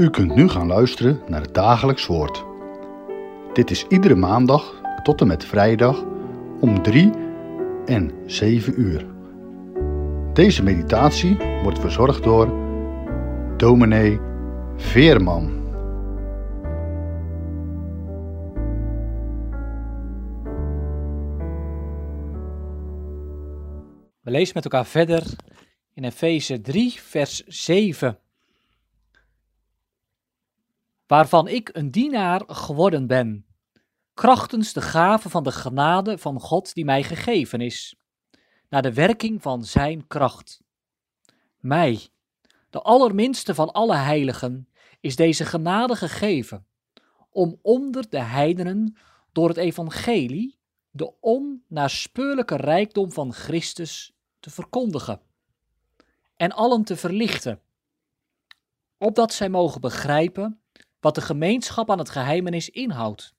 U kunt nu gaan luisteren naar het dagelijks woord. Dit is iedere maandag tot en met vrijdag om 3 en 7 uur. Deze meditatie wordt verzorgd door dominee Veerman. We lezen met elkaar verder in Efeze 3, vers 7. Waarvan ik een dienaar geworden ben, krachtens de gave van de genade van God die mij gegeven is, naar de werking van Zijn kracht. Mij, de allerminste van alle heiligen, is deze genade gegeven, om onder de heidenen door het evangelie de onnaspeurlijke rijkdom van Christus te verkondigen en allen te verlichten, opdat zij mogen begrijpen wat de gemeenschap aan het geheimenis inhoudt,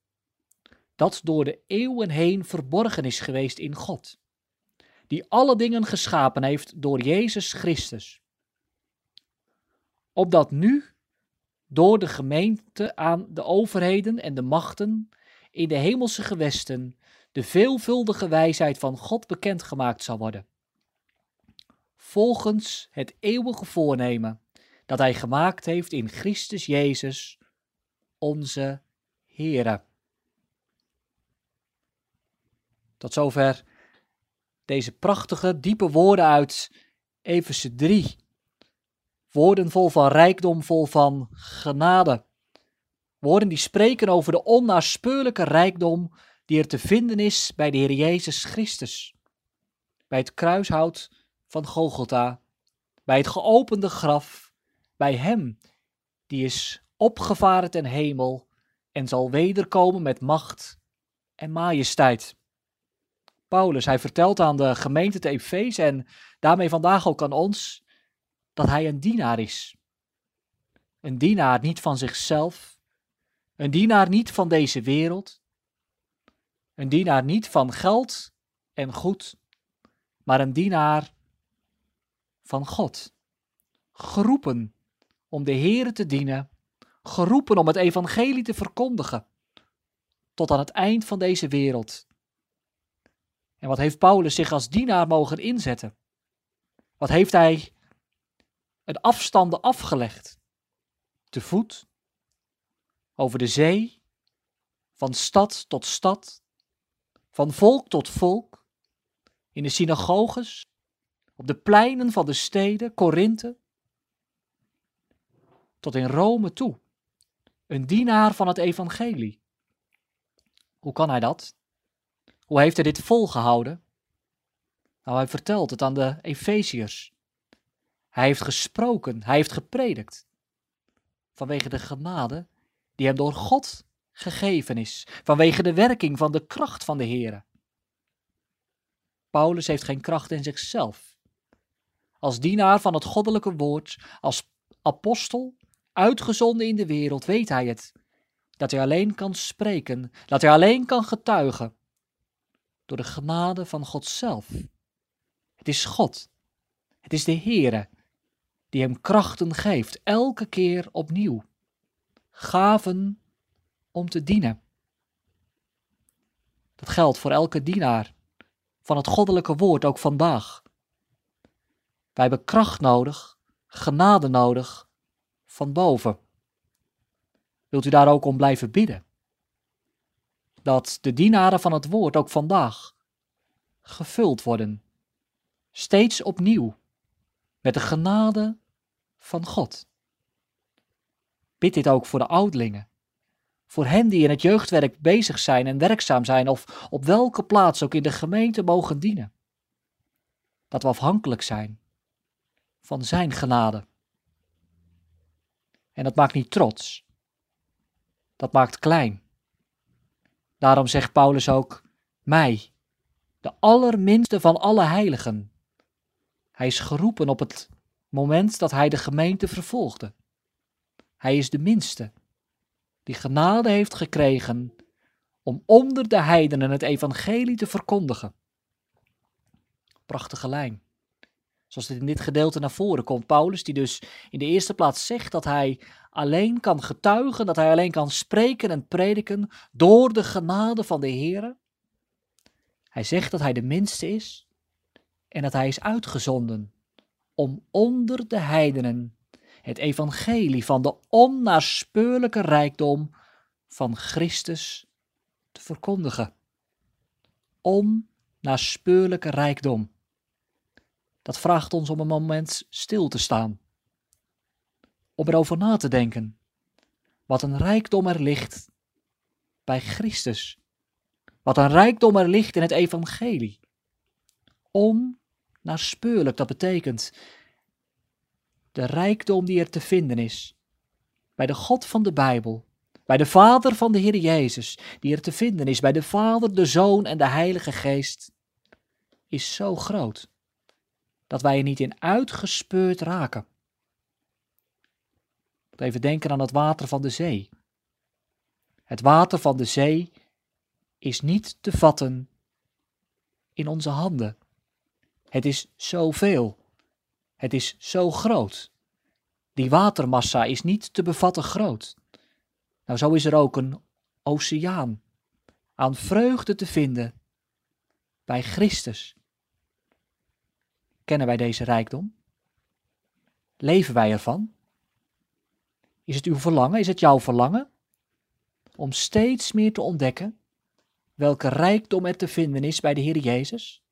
dat door de eeuwen heen verborgen is geweest in God, die alle dingen geschapen heeft door Jezus Christus, opdat nu door de gemeente aan de overheden en de machten in de hemelse gewesten de veelvuldige wijsheid van God bekendgemaakt zal worden. Volgens het eeuwige voornemen dat Hij gemaakt heeft in Christus Jezus, onze Heere. Tot zover deze prachtige, diepe woorden uit Efeze 3. Woorden vol van rijkdom, vol van genade. Woorden die spreken over de onnaspeurlijke rijkdom die er te vinden is bij de Heer Jezus Christus. Bij het kruishout van Golgotha, bij het geopende graf, bij Hem die is opgevaren ten hemel en zal wederkomen met macht en majesteit. Paulus, hij vertelt aan de gemeente te Efeze en daarmee vandaag ook aan ons dat hij een dienaar is. Een dienaar niet van zichzelf, een dienaar niet van deze wereld, een dienaar niet van geld en goed, maar een dienaar van God. Geroepen om de Here te dienen, geroepen om het evangelie te verkondigen tot aan het eind van deze wereld. En wat heeft Paulus zich als dienaar mogen inzetten? Wat heeft hij een afstanden afgelegd? Te voet, over de zee, van stad tot stad, van volk tot volk, in de synagoges, op de pleinen van de steden, Korinthe, tot in Rome toe. Een dienaar van het evangelie. Hoe kan hij dat? Hoe heeft hij dit volgehouden? Nou, hij vertelt het aan de Efeziërs. Hij heeft gesproken, hij heeft gepredikt. Vanwege de genade die hem door God gegeven is. Vanwege de werking van de kracht van de Heer. Paulus heeft geen kracht in zichzelf. Als dienaar van het goddelijke woord, als apostel, uitgezonden in de wereld, weet hij het. Dat hij alleen kan spreken, dat hij alleen kan getuigen. Door de genade van God zelf. Het is God, het is de Heere, die hem krachten geeft, elke keer opnieuw. Gaven om te dienen. Dat geldt voor elke dienaar van het goddelijke woord ook vandaag. Wij hebben kracht nodig, genade nodig van boven. Wilt u daar ook om blijven bidden? Dat de dienaren van het woord ook vandaag gevuld worden, steeds opnieuw, met de genade van God. Bid dit ook voor de oudlingen, voor hen die in het jeugdwerk bezig zijn en werkzaam zijn, of op welke plaats ook in de gemeente mogen dienen. Dat we afhankelijk zijn van Zijn genade. En dat maakt niet trots, dat maakt klein. Daarom zegt Paulus ook: Mij, de allerminste van alle heiligen. Hij is geroepen op het moment dat hij de gemeente vervolgde. Hij is de minste, die genade heeft gekregen om onder de heidenen het evangelie te verkondigen. Prachtige lijn. Zoals het in dit gedeelte naar voren komt. Paulus die dus in de eerste plaats zegt dat hij alleen kan getuigen, dat hij alleen kan spreken en prediken door de genade van de Heer. Hij zegt dat hij de minste is en dat hij is uitgezonden om onder de heidenen het evangelie van de onnaspeurlijke rijkdom van Christus te verkondigen. Onnaspeurlijke rijkdom. Dat vraagt ons om een moment stil te staan. Om erover na te denken. Wat een rijkdom er ligt bij Christus. Wat een rijkdom er ligt in het evangelie. Onnaspeurlijk, dat betekent de rijkdom die er te vinden is. Bij de God van de Bijbel. Bij de Vader van de Heer Jezus, die er te vinden is. Bij de Vader, de Zoon en de Heilige Geest. Is zo groot dat wij er niet in uitgespeurd raken. Even denken aan het water van de zee. Het water van de zee is niet te vatten in onze handen. Het is zoveel. Het is zo groot. Die watermassa is niet te bevatten groot. Nou, zo is er ook een oceaan aan vreugde te vinden bij Christus. Kennen wij deze rijkdom? Leven wij ervan? Is het uw verlangen, is het jouw verlangen om steeds meer te ontdekken welke rijkdom er te vinden is bij de Heer Jezus?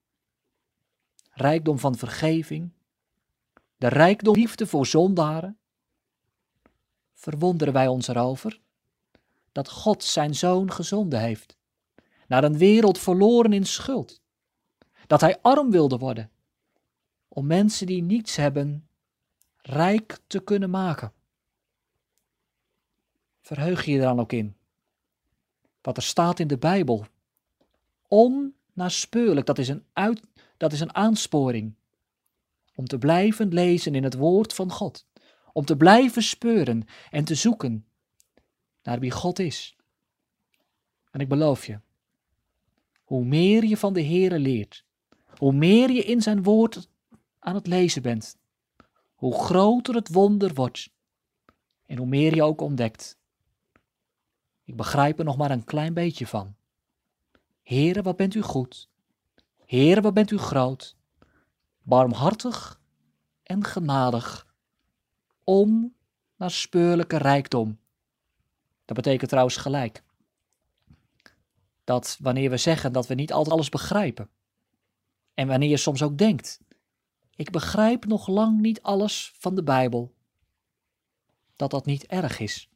Rijkdom van vergeving, de rijkdom liefde voor zondaren. Verwonderen wij ons erover dat God zijn zoon gezonden heeft naar een wereld verloren in schuld, dat hij arm wilde worden om mensen die niets hebben rijk te kunnen maken. Verheug je er dan ook in. Wat er staat in de Bijbel. Onnaspeurlijk, dat is een, uit, dat is een aansporing. Om te blijven lezen in het woord van God. Om te blijven speuren en te zoeken naar wie God is. En ik beloof je, hoe meer je van de Heere leert, hoe meer je in zijn woord aan het lezen bent, hoe groter het wonder wordt en hoe meer je ook ontdekt. Ik begrijp er nog maar een klein beetje van. Heere, wat bent u goed. Heere, wat bent u groot. Barmhartig en genadig. Onnaspeurlijke rijkdom. Dat betekent trouwens gelijk. Dat wanneer we zeggen dat we niet altijd alles begrijpen. En wanneer je soms ook denkt ik begrijp nog lang niet alles van de Bijbel. Dat dat niet erg is.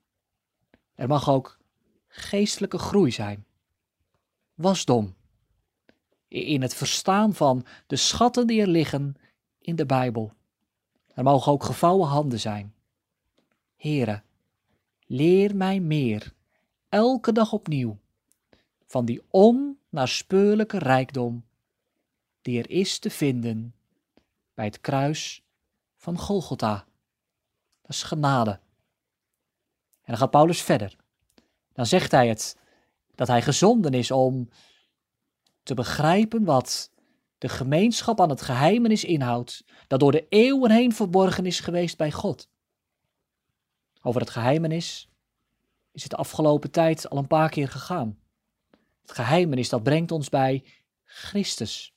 Er mag ook geestelijke groei zijn. Wasdom. In het verstaan van de schatten die er liggen in de Bijbel. Er mogen ook gevouwen handen zijn. Here, leer mij meer, elke dag opnieuw, van die onnaspeurlijke rijkdom die er is te vinden bij het kruis van Golgotha. Dat is genade. En dan gaat Paulus verder. Dan zegt hij het, dat hij gezonden is om te begrijpen wat de gemeenschap aan het geheimenis inhoudt, dat door de eeuwen heen verborgen is geweest bij God. Over het geheimenis is het de afgelopen tijd al een paar keer gegaan. Het geheimenis dat brengt ons bij Christus,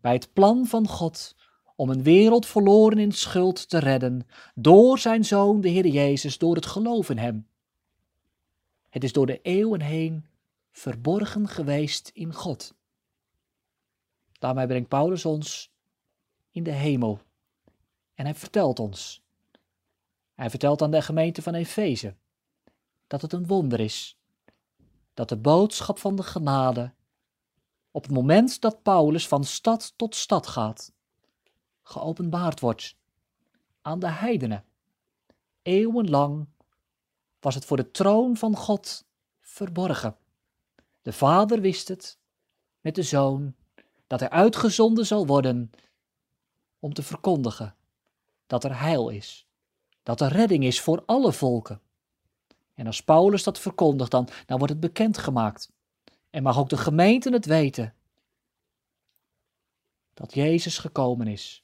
bij het plan van God om een wereld verloren in schuld te redden, door zijn Zoon, de Heer Jezus, door het geloof in Hem. Het is door de eeuwen heen verborgen geweest in God. Daarmee brengt Paulus ons in de hemel. En hij vertelt ons. Hij vertelt aan de gemeente van Efeze dat het een wonder is. Dat de boodschap van de genade op het moment dat Paulus van stad tot stad gaat, geopenbaard wordt aan de heidenen. Eeuwenlang was het voor de troon van God verborgen. De Vader wist het met de Zoon dat hij uitgezonden zal worden om te verkondigen dat er heil is, dat er redding is voor alle volken. En als Paulus dat verkondigt, dan, dan wordt het bekendgemaakt. En mag ook de gemeente het weten dat Jezus gekomen is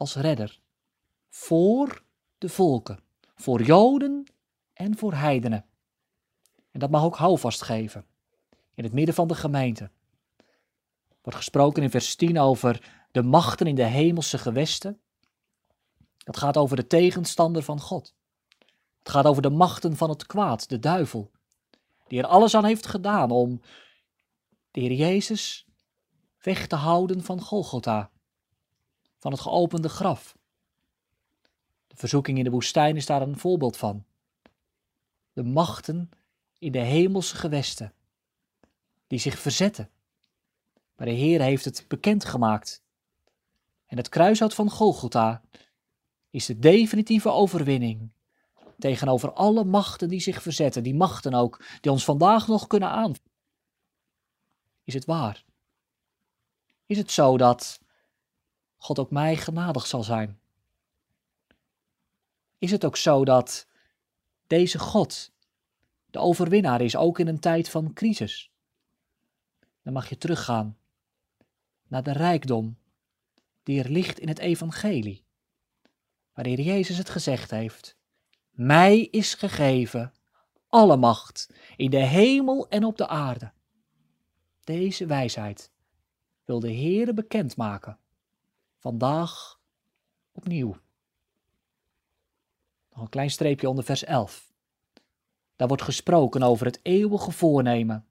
als redder. Voor de volken, voor Joden en voor heidenen. En dat mag ook houvast geven, in het midden van de gemeente. Wordt gesproken in vers 10 over de machten in de hemelse gewesten. Dat gaat over de tegenstander van God. Het gaat over de machten van het kwaad, de duivel, die er alles aan heeft gedaan om de Heer Jezus weg te houden van Golgotha, van het geopende graf. De verzoeking in de woestijn is daar een voorbeeld van. De machten in de hemelse gewesten, die zich verzetten. Maar de Heer heeft het bekendgemaakt. En het kruishout van Golgotha is de definitieve overwinning tegenover alle machten die zich verzetten, die machten ook, die ons vandaag nog kunnen aan. Is het waar? Is het zo dat God ook mij genadig zal zijn? Is het ook zo dat deze God de overwinnaar is, ook in een tijd van crisis? Dan mag je teruggaan naar de rijkdom die er ligt in het evangelie, waar de Heer Jezus het gezegd heeft. Mij is gegeven alle macht in de hemel en op de aarde. Deze wijsheid wil de Heere bekendmaken. Vandaag opnieuw. Nog een klein streepje onder vers 11. Daar wordt gesproken over het eeuwige voornemen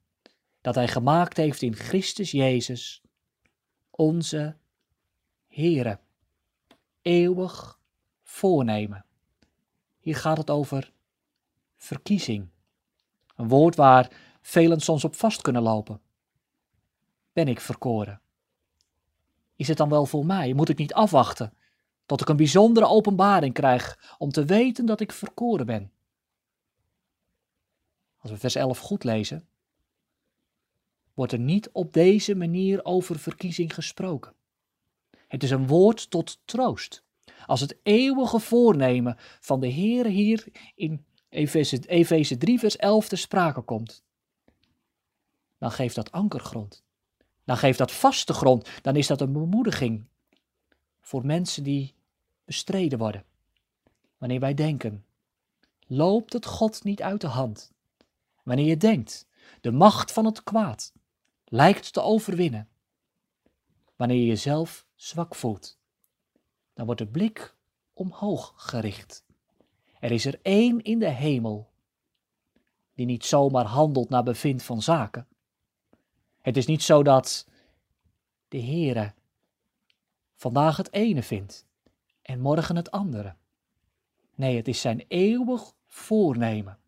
dat Hij gemaakt heeft in Christus Jezus, onze Heere. Eeuwig voornemen. Hier gaat het over verkiezing. Een woord waar velen soms op vast kunnen lopen. Ben ik verkoren? Is het dan wel voor mij? Moet ik niet afwachten tot ik een bijzondere openbaring krijg om te weten dat ik verkoren ben? Als we vers 11 goed lezen, wordt er niet op deze manier over verkiezing gesproken. Het is een woord tot troost. Als het eeuwige voornemen van de Heer hier in Efeze, Efeze 3, vers 11 te sprake komt, dan geeft dat ankergrond. Dan geeft dat vaste grond. Dan is dat een bemoediging voor mensen die bestreden worden. Wanneer wij denken, loopt het God niet uit de hand? Wanneer je denkt, de macht van het kwaad lijkt te overwinnen. Wanneer je jezelf zwak voelt dan wordt de blik omhoog gericht. Er is er één in de hemel die niet zomaar handelt naar bevind van zaken. Het is niet zo dat de Heere vandaag het ene vindt en morgen het andere. Nee, het is zijn eeuwig voornemen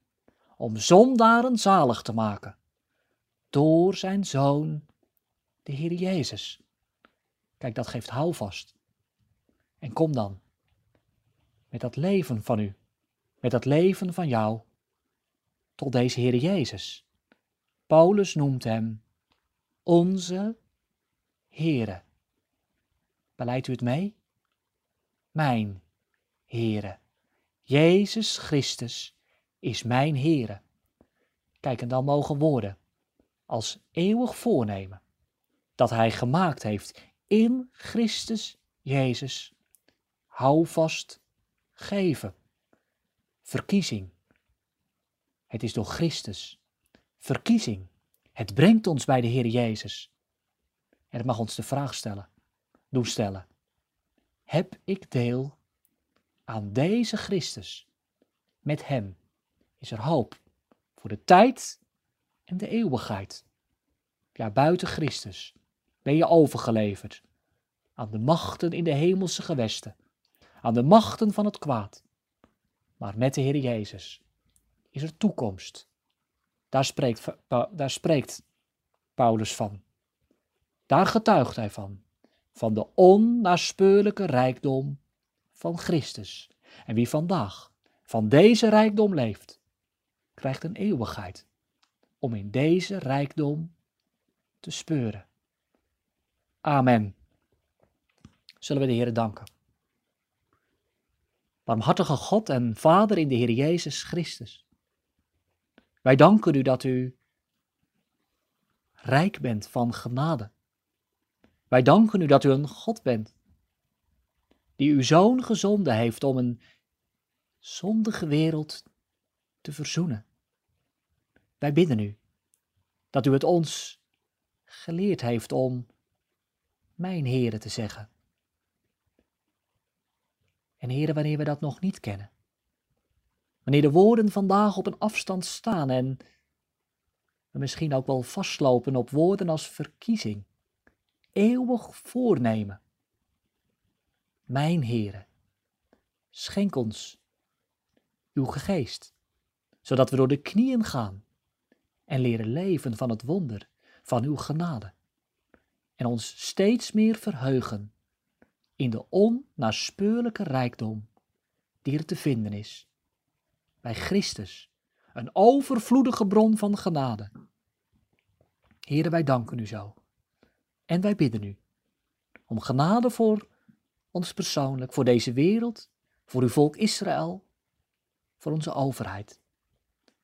om zondaren zalig te maken door zijn Zoon, de Heer Jezus. Kijk, dat geeft houvast. En kom dan met dat leven van u, met dat leven van jou, tot deze Heer Jezus. Paulus noemt hem onze Heere. Beleidt u het mee? Mijn Heere. Jezus Christus is mijn Heere. Kijk, en dan mogen woorden als eeuwig voornemen dat Hij gemaakt heeft in Christus Jezus houvast geven. Verkiezing. Het is door Christus. Verkiezing. Het brengt ons bij de Heer Jezus. En het mag ons de vraag stellen, doen stellen. Heb ik deel aan deze Christus? Met Hem is er hoop voor de tijd en de eeuwigheid. Ja, buiten Christus ben je overgeleverd aan de machten in de hemelse gewesten aan de machten van het kwaad. Maar met de Heer Jezus is er toekomst. Daar spreekt, daar spreekt Paulus van. Daar getuigt hij van. Van de onnaspeurlijke rijkdom van Christus. En wie vandaag van deze rijkdom leeft, krijgt een eeuwigheid om in deze rijkdom te speuren. Amen. Zullen we de Heer danken? barmhartige God en Vader in de Heer Jezus Christus. Wij danken u dat u rijk bent van genade. Wij danken u dat u een God bent die uw zoon gezonden heeft om een zondige wereld te verzoenen. Wij bidden u dat u het ons geleerd heeft om mijn Heere te zeggen. En Heere, wanneer we dat nog niet kennen, wanneer de woorden vandaag op een afstand staan en we misschien ook wel vastlopen op woorden als verkiezing, eeuwig voornemen. Mijn Heere, schenk ons uw geest, zodat we door de knieën gaan en leren leven van het wonder van uw genade en ons steeds meer verheugen in de onnaspeurlijke rijkdom die er te vinden is bij Christus, een overvloedige bron van genade. Heren, wij danken u zo. En wij bidden u om genade voor ons persoonlijk, voor deze wereld, voor uw volk Israël, voor onze overheid.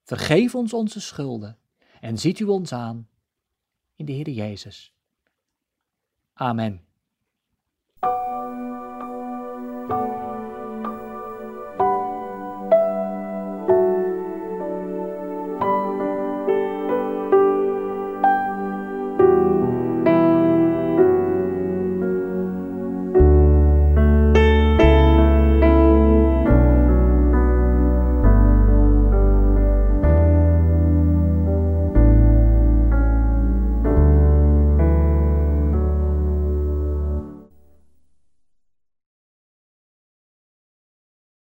Vergeef ons onze schulden en ziet u ons aan in de Heer Jezus. Amen.